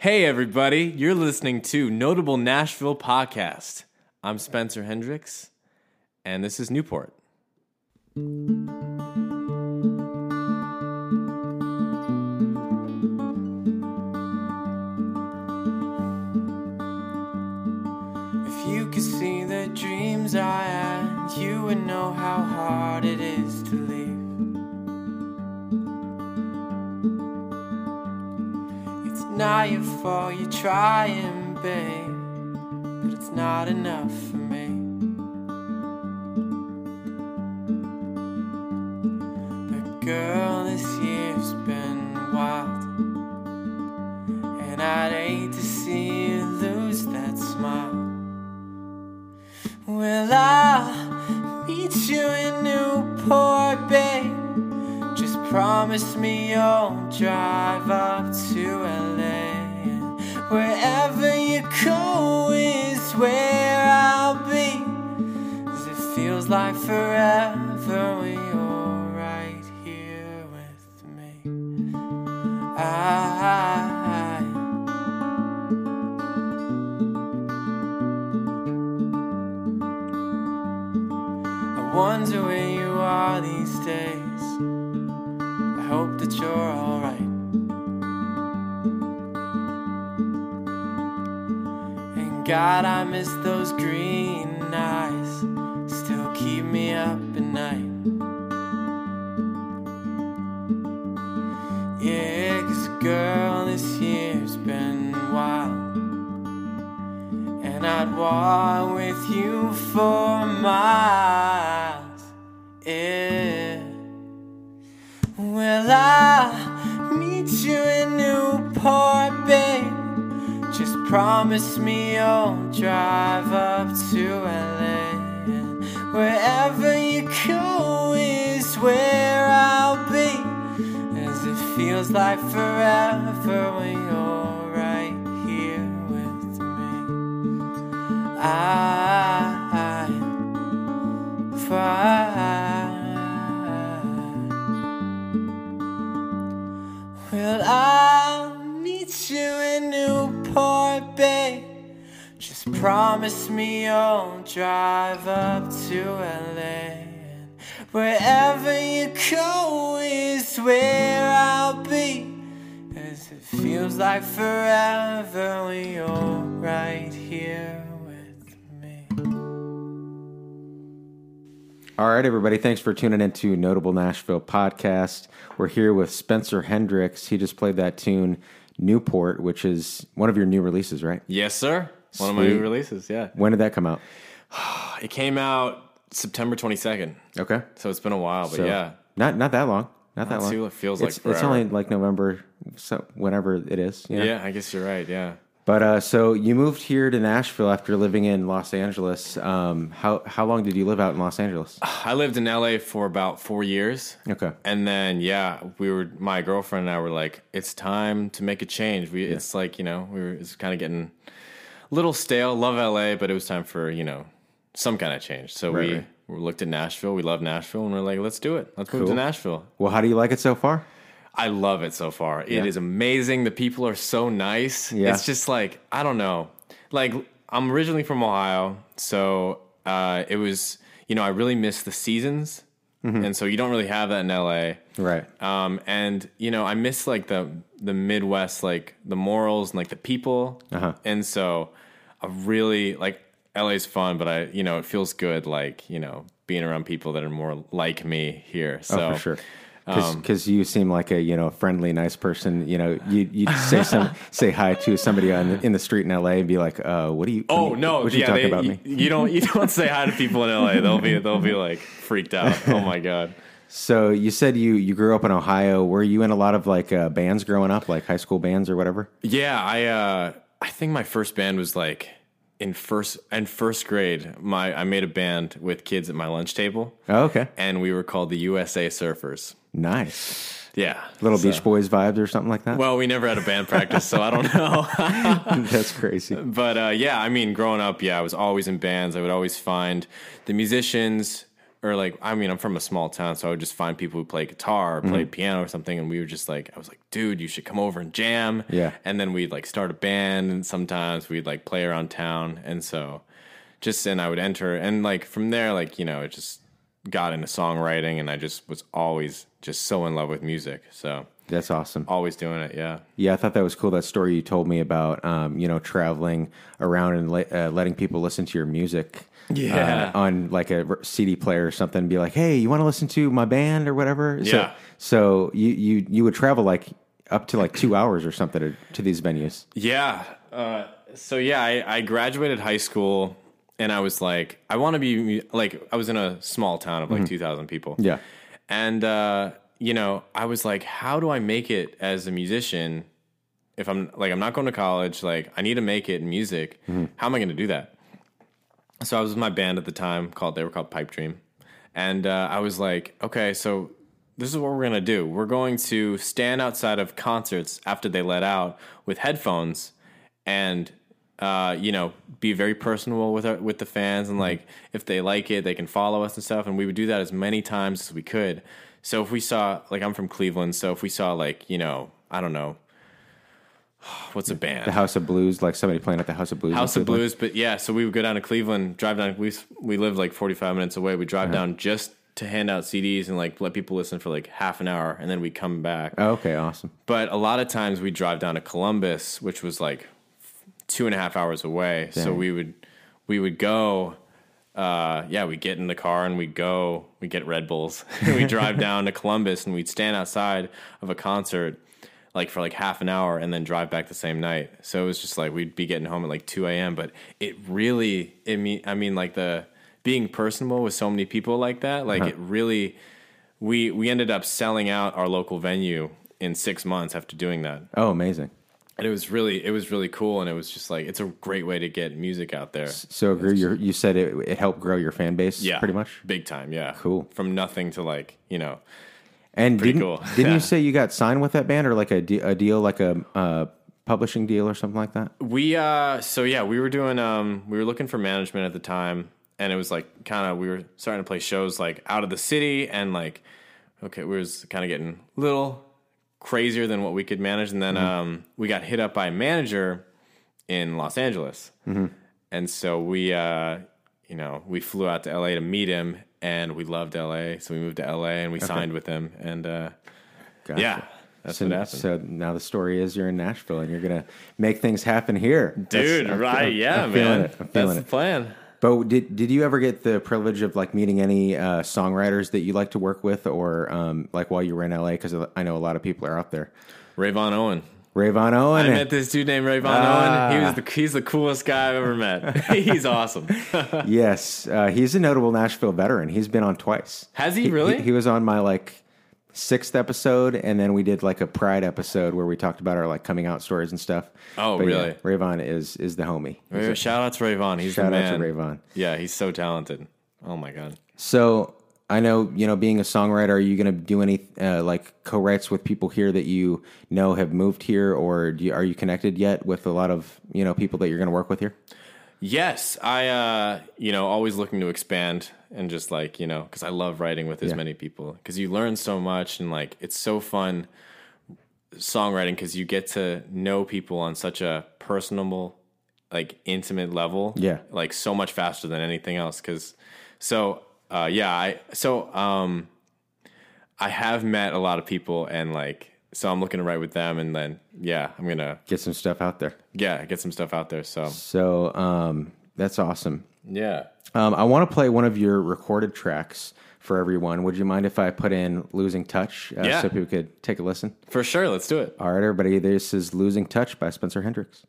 Hey, everybody, you're listening to Notable Nashville Podcast. I'm Spencer Hendricks, and this is Newport. If you could see the dreams I had, you would know how hard it is It's not your you're trying, babe, but it's not enough for me. But girl, this year's been wild. And I'd hate to see you lose that smile. Well, I'll meet you in Newport, babe. Just promise me you'll drive up to LA. Wherever you go is where I'll be. 'Cause it feels like forever when you're right here with me. I I wonder where you are these days. I hope that you're God, I miss those green eyes. Still keep me up at night. Yeah, 'cause girl, this year's been wild. And I'd walk with you for miles. Yeah. Well, I'll meet you in Newport, promise me you'll drive up to LA. Wherever you go is where I'll be. As it feels like forever when you're right here with me. I find. Promise me you'll drive up to LA. And wherever you go is where I'll be. As it feels like forever when you're right here with me. All right, everybody. Thanks for tuning in to Notable Nashville podcast. We're here with Spencer Hendricks. He just played that tune, Newport, which is one of your new releases, right? Yes, sir. One of my new Sweet. releases, yeah. When did that come out? It came out September 22nd, Okay. so it's been a while, but So, yeah. Not not that long. Not that Let's long. see what it feels like it's, it's forever. only like November, so whenever it is. you know? Yeah, I guess you're right, yeah. But uh, so you moved here to Nashville after living in Los Angeles. Um, how how long did you live out in Los Angeles? I lived in LA for about four years. Okay. And then, yeah, we were, my girlfriend and I were like, it's time to make a change. We, It's like, you know, we were, it's kind of getting little stale. Love LA, but it was time for, you know, some kind of change. So Right, we, right. we looked at Nashville. We love Nashville and we're like, let's do it. Let's move to Nashville. Well, how do you like it so far? I love it so far. It Yeah. is amazing. The people are so nice. Yeah. It's just like I don't know. Like I'm originally from Ohio, so uh, it was you know I really miss the seasons, and so you don't really have that in LA. Right. Um, and you know I miss like the the Midwest, like the morals and like the people, Uh-huh. and so I really like LA's fun, but I you know it feels good like you know being around people that are more like me here. So Oh, for sure. Um, Because you seem like a you know friendly, nice person. You know, you you say some say hi to somebody on the, in the street in L.A. and be like, uh, "What do you? Oh what, no! what you yeah, talking they- about you, me?" you don't you don't say hi to people in LA. They'll be they'll be like freaked out. Oh my god! So you said you you grew up in Ohio. Were you in a lot of like uh, bands growing up, like high school bands or whatever? Yeah, I uh, I think my first band was like in first in first grade. My I made a band with kids at my lunch table, Oh, okay, and we were called the USA Surfers. nice. Yeah, Little so- Beach Boys vibes or something like that. Well, we never had a band practice, so I don't know. That's crazy. But uh, yeah, I mean, growing up, yeah, I was always in bands. I would always find the musicians or like I mean, I'm from a small town, so I would just find people who play guitar or play mm-hmm. piano or something, and we were just like, I was like, dude, you should come over and jam. Yeah. And then we'd like start a band, and sometimes we'd like play around town, and so just and I would enter, and like from there, like you know, it just got into songwriting, and I just was always just so in love with music, so That's awesome. always doing it. Yeah. Yeah, I thought that was cool. That story you told me about, um, you know, traveling around and le- uh, letting people listen to your music. Yeah. uh, on like a CD player or something, and be like, "Hey, you want to listen to my band or whatever?" So, Yeah. So you you you would travel like up to like two hours or something to, to these venues. Yeah. Uh, so yeah, I, I graduated high school and I was like, I want to be like, I was in a small town of like 2,000 people. Yeah. And, uh, you know, I was like, how do I make it as a musician? If I'm like, I'm not going to college, like, I need to make it in music. How am I going to do that? So I was with my band at the time called, they were called Pipe Dream. And uh, I was like, okay, so this is what we're going to do. We're going to stand outside of concerts after they let out with headphones and uh, you know, be very personable with our, with the fans, and like if they like it, they can follow us and stuff. And we would do that as many times as we could. So if we saw, like, I'm from Cleveland, so if we saw, like, you know, I don't know, what's a band? The House of Blues, like somebody playing at the House of Blues. House of Blues, but yeah, so we would go down to Cleveland, drive down. We we lived like forty five minutes away. We drive uh-huh. down just to hand out CDs and like let people listen for like half an hour, and then we come back. Oh, okay, awesome. But a lot of times we drive down to Columbus, which was like two and a half hours away. So we would we would go. Uh, yeah, we get in the car and we go. We get Red Bulls. we drive down to Columbus and we'd stand outside of a concert like for like half an hour and then drive back the same night. So it was just like we'd be getting home at like two a.m. But it really, it mean, I mean, like the being personable with so many people like that, like it really. We we ended up selling out our local venue in six months after doing that Oh, amazing. And it was really it was really cool and it was just like it's a great way to get music out there So grew your, you said it, it helped grow your fan base, yeah pretty much. big time yeah Cool. from nothing to like you know And Pretty didn't, cool. didn't Yeah. you say you got signed with that band or like a, de- a deal, like a uh, publishing deal or something like that? we uh so yeah we were doing um we were looking for management at the time and it was like kind of we were starting to play shows like out of the city and like okay we was kind of getting little crazier than what we could manage. And then um we got hit up by a manager in los angeles. And so we uh you know we flew out to la to meet him and we loved la so we moved to la and we signed with him. And uh Gotcha. yeah that's So, what happened. so now the story is you're in Nashville and you're gonna make things happen here, dude I'm- right. yeah man. it. That's feeling the plan But did did you ever get the privilege of like meeting any uh, songwriters that you like to work with, or um, like while you were in LA? Because I know a lot of people are out there. rayvon owen Rayvon Owen. I met this dude named Rayvon Ah. Owen. He was the he's the coolest guy I've ever met. he's awesome. yes, uh, he's a notable Nashville veteran. He's been on twice. Has he really? He, he was on my like sixth episode, and then we did like a Pride episode where we talked about our like coming out stories and stuff. Oh, But, really? Rayvon is is the homie. Ray- Shout out to Rayvon. He's Shout the out to Rayvon. Yeah, he's so talented. Oh my god. So I know you know being a songwriter. Are you going to do any uh, like co-writes with people here that you know have moved here, or do you, are you connected yet with a lot of you know people that you're going to work with here? Yes, I uh, you know always looking to expand and just like you know because I love writing with as Yeah. many people because you learn so much and like it's so fun songwriting because you get to know people on such a personable like intimate level Yeah. like so much faster than anything else because so uh yeah i so um i have met a lot of people and like so i'm looking to write with them and then yeah i'm gonna Get some stuff out there. yeah get some stuff out there so So um, that's awesome. yeah Um, I want to play one of your recorded tracks for everyone. Would you mind if I put in "Losing Touch" uh, Yeah. so people could take a listen? for sure let's do it All right, everybody. This is "Losing Touch" by Spencer Hendricks.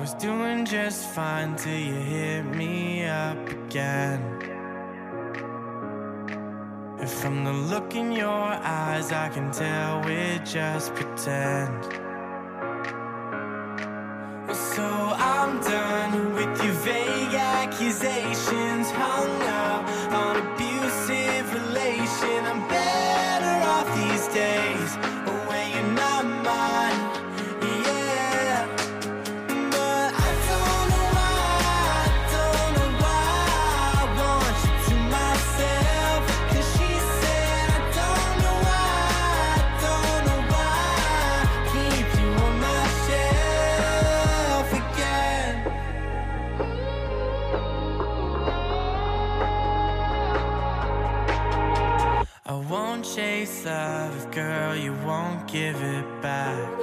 Was doing just fine till you hit me up again. And from the look in your eyes, I can tell we just pretend. So I'm done with your vague chase love, girl, you won't give it back.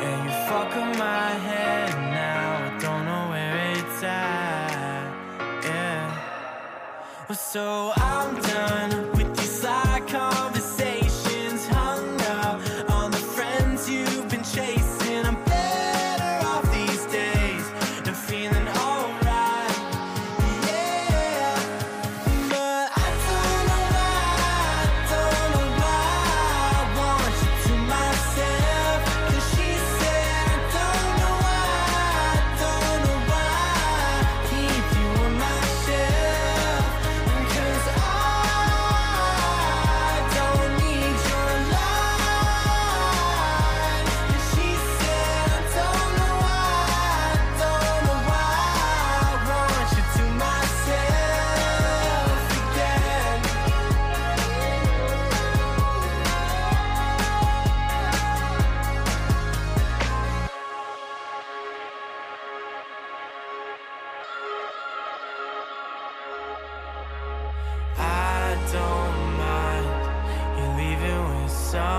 Yeah, you fuck up my head now, I don't know where it's at. Yeah. Well, so I'm leaving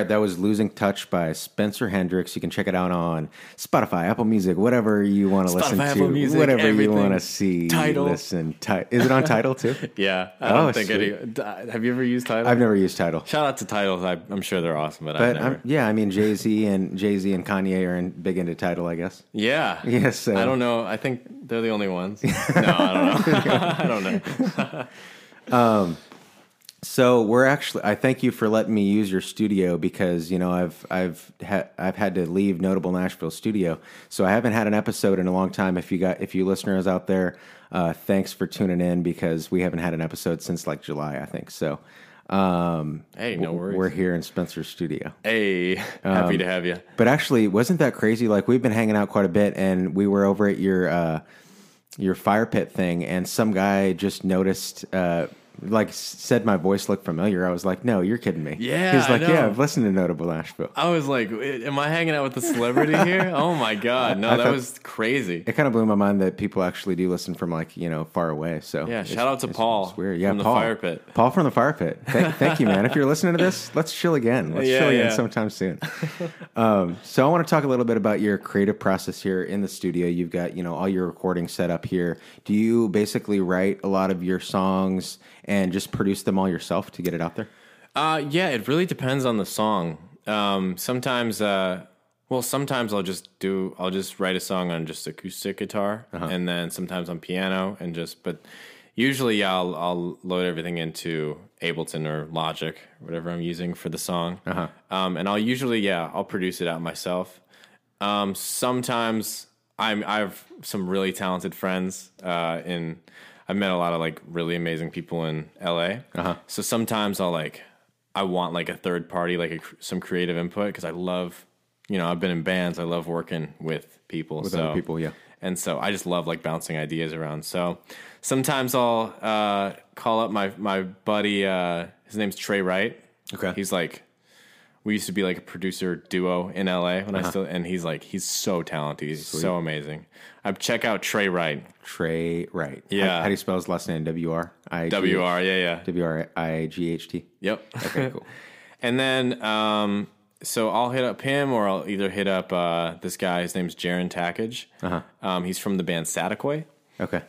right, that was Losing Touch by Spencer Hendricks. You can check it out on Spotify, Apple Music, whatever you want to listen to, Apple Music, whatever you want to see, Tidal. listen. Ti- is it on Tidal too? Yeah, I Oh, don't think sweet. any. Have you ever used Tidal? I've never used Tidal, Shout out to Tidal. I, I'm sure they're awesome, but, I've but never. Yeah, I mean Jay Z and Jay Z and Kanye are in, big into Tidal, I guess. yeah, Yes, so- I don't know. I think they're the only ones. no, I don't know. I don't know. Um, So we're actually. I thank you for letting me use your studio because you know I've I've ha- I've had to leave Notable Nashville studio, so I haven't had an episode in a long time. If you got if you listeners out there, uh, thanks for tuning in because we haven't had an episode since like July, I think. So um, Hey, no worries. we're here in Spencer's studio. Hey, happy to have you. But actually, wasn't that crazy? Like we've been hanging out quite a bit, and we were over at your uh, your fire pit thing, and some guy just noticed. Uh, like said my voice looked familiar. I was like, "No, you're kidding me." Yeah, he's I like. "Yeah, I've listened to Notable Nashville." I was like, am I hanging out with a celebrity here? Oh my god, no, I that thought- was crazy. It kind of blew my mind that people actually do listen from like you know far away. So Yeah, shout out to Paul weird. Yeah, from the Paul. Fire Pit. Paul from the fire pit. Thank, thank you, man. If you're listening to this, let's chill again. Let's Yeah, chill again yeah. sometime soon. um, so I want to talk a little bit about your creative process here in the studio. You've got you know all your recording set up here. Do you basically write a lot of your songs and just produce them all yourself to get it out there? Uh, yeah, it really depends on the song. Um, sometimes, uh, well, sometimes I'll just do, I'll just write a song on just acoustic guitar, and then sometimes on piano, and just, but usually, yeah, I'll, I'll load everything into Ableton or Logic, whatever I'm using for the song, um, and I'll usually, yeah, I'll produce it out myself. Um, sometimes I'm, I have some really talented friends uh, in. I've met a lot of like really amazing people in LA. Uh-huh. So sometimes I'll like, I want like a third party, like a, some creative input because I love, you know, I've been in bands. I love working with people. With so, other people, yeah. And so I just love like bouncing ideas around. So sometimes I'll uh, call up my my buddy. Uh, his name's Trey Wright. Okay. He's like we used to be like a producer duo in LA when Uh-huh. I still and he's like he's so talented. He's so amazing. I check out Trey Wright. Trey Wright. Yeah. How, how do you spell his last name? W R I W R, yeah, yeah. W R I G H T. Yep. Okay, cool. and then um so I'll hit up him, or I'll either hit up uh, this guy. His name's Jaron Tackage. Uh-huh. Um, he's from the band Sataquay. Okay.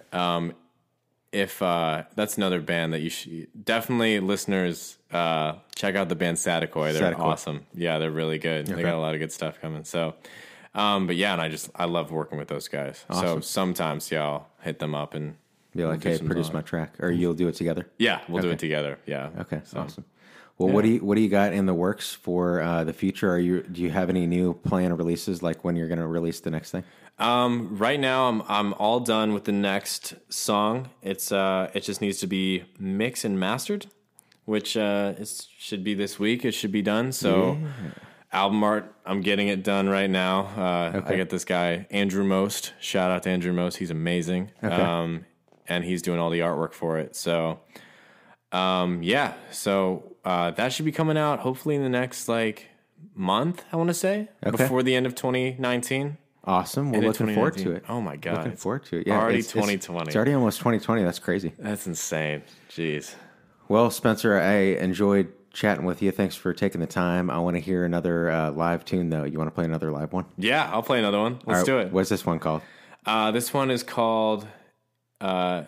If uh, that's another band that you should definitely listeners uh, check out the band Sataquay. They're Sataquay. awesome. Yeah, they're really good. They got a lot of good stuff coming. So, um, but yeah, and I just I love working with those guys. So sometimes yeah, I'll hit them up and Be like, hey, produce song. my track, or you'll do it together. yeah, we'll do it together. Yeah. Okay, So, awesome. Well, what do you what do you got in the works for uh, the future? Are you do you have any new plan releases, like when you're going to release the next thing? Um, right now I'm I'm all done with the next song. It's uh it just needs to be mixed and mastered, which uh it should be this week. It should be done. So album art, I'm getting it done right now. Uh Okay. I get this guy Andrew Most. Shout out to Andrew Most. He's amazing. Okay. Um and he's doing all the artwork for it. So um yeah, so uh that should be coming out hopefully in the next like month, I want to say, Okay. before the end of 2019. Awesome. We're looking forward to it. Oh my god! Looking forward to it. Yeah, already it's- it's- 2020. It's already almost 2020. That's crazy. That's insane. Jeez. Well, Spencer, I enjoyed chatting with you. Thanks for taking the time. I want to hear another uh, live tune, though. You want to play another live one? Yeah, I'll play another one. Let's All do it. What's this one called? Uh, this one is called uh,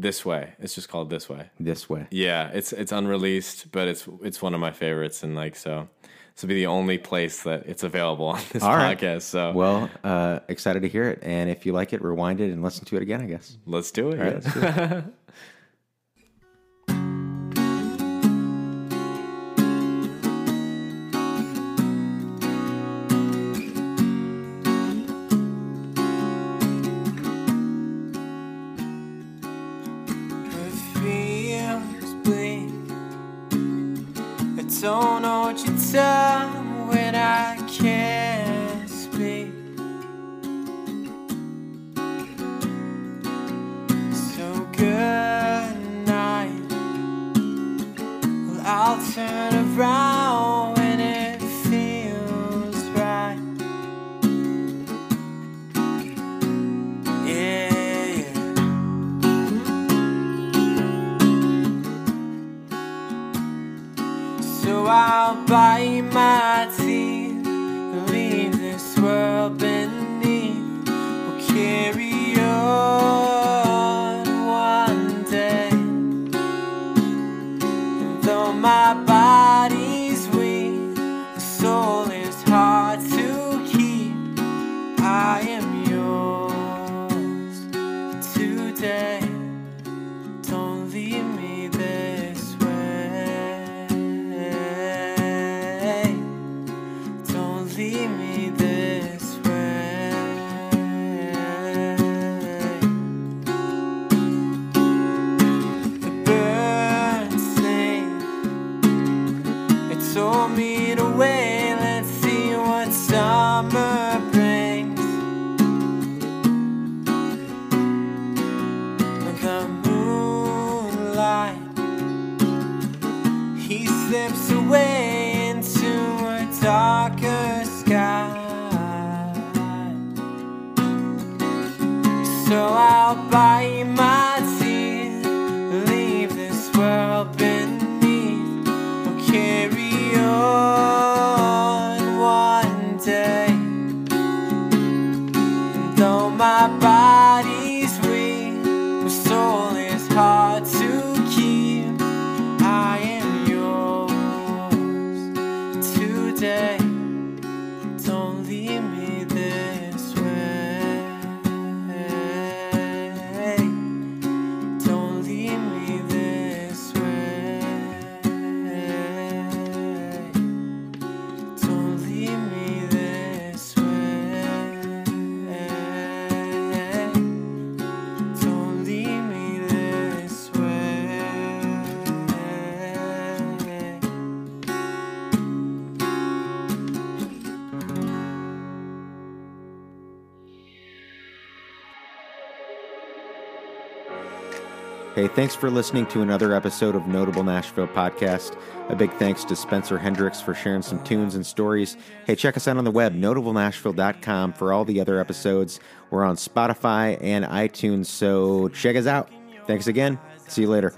"This Way." It's just called "This Way." This way. Yeah, it's it's unreleased, but it's it's one of my favorites, and like so, this will be the only place that it's available on this All right. podcast. So Well, uh, excited to hear it. And if you like it, rewind it and listen to it again, I guess. let's do it. All right, yes. let's do. It don't know what you tell when I can't speak. So good night. Well, I'll turn around my body's yours Hey, thanks for listening to another episode of Notable Nashville Podcast. A big thanks to Spencer Hendricks for sharing some tunes and stories. Hey, check us out on the web, notablenashville.com, for all the other episodes. We're on Spotify and iTunes, so check us out. Thanks again. See you later.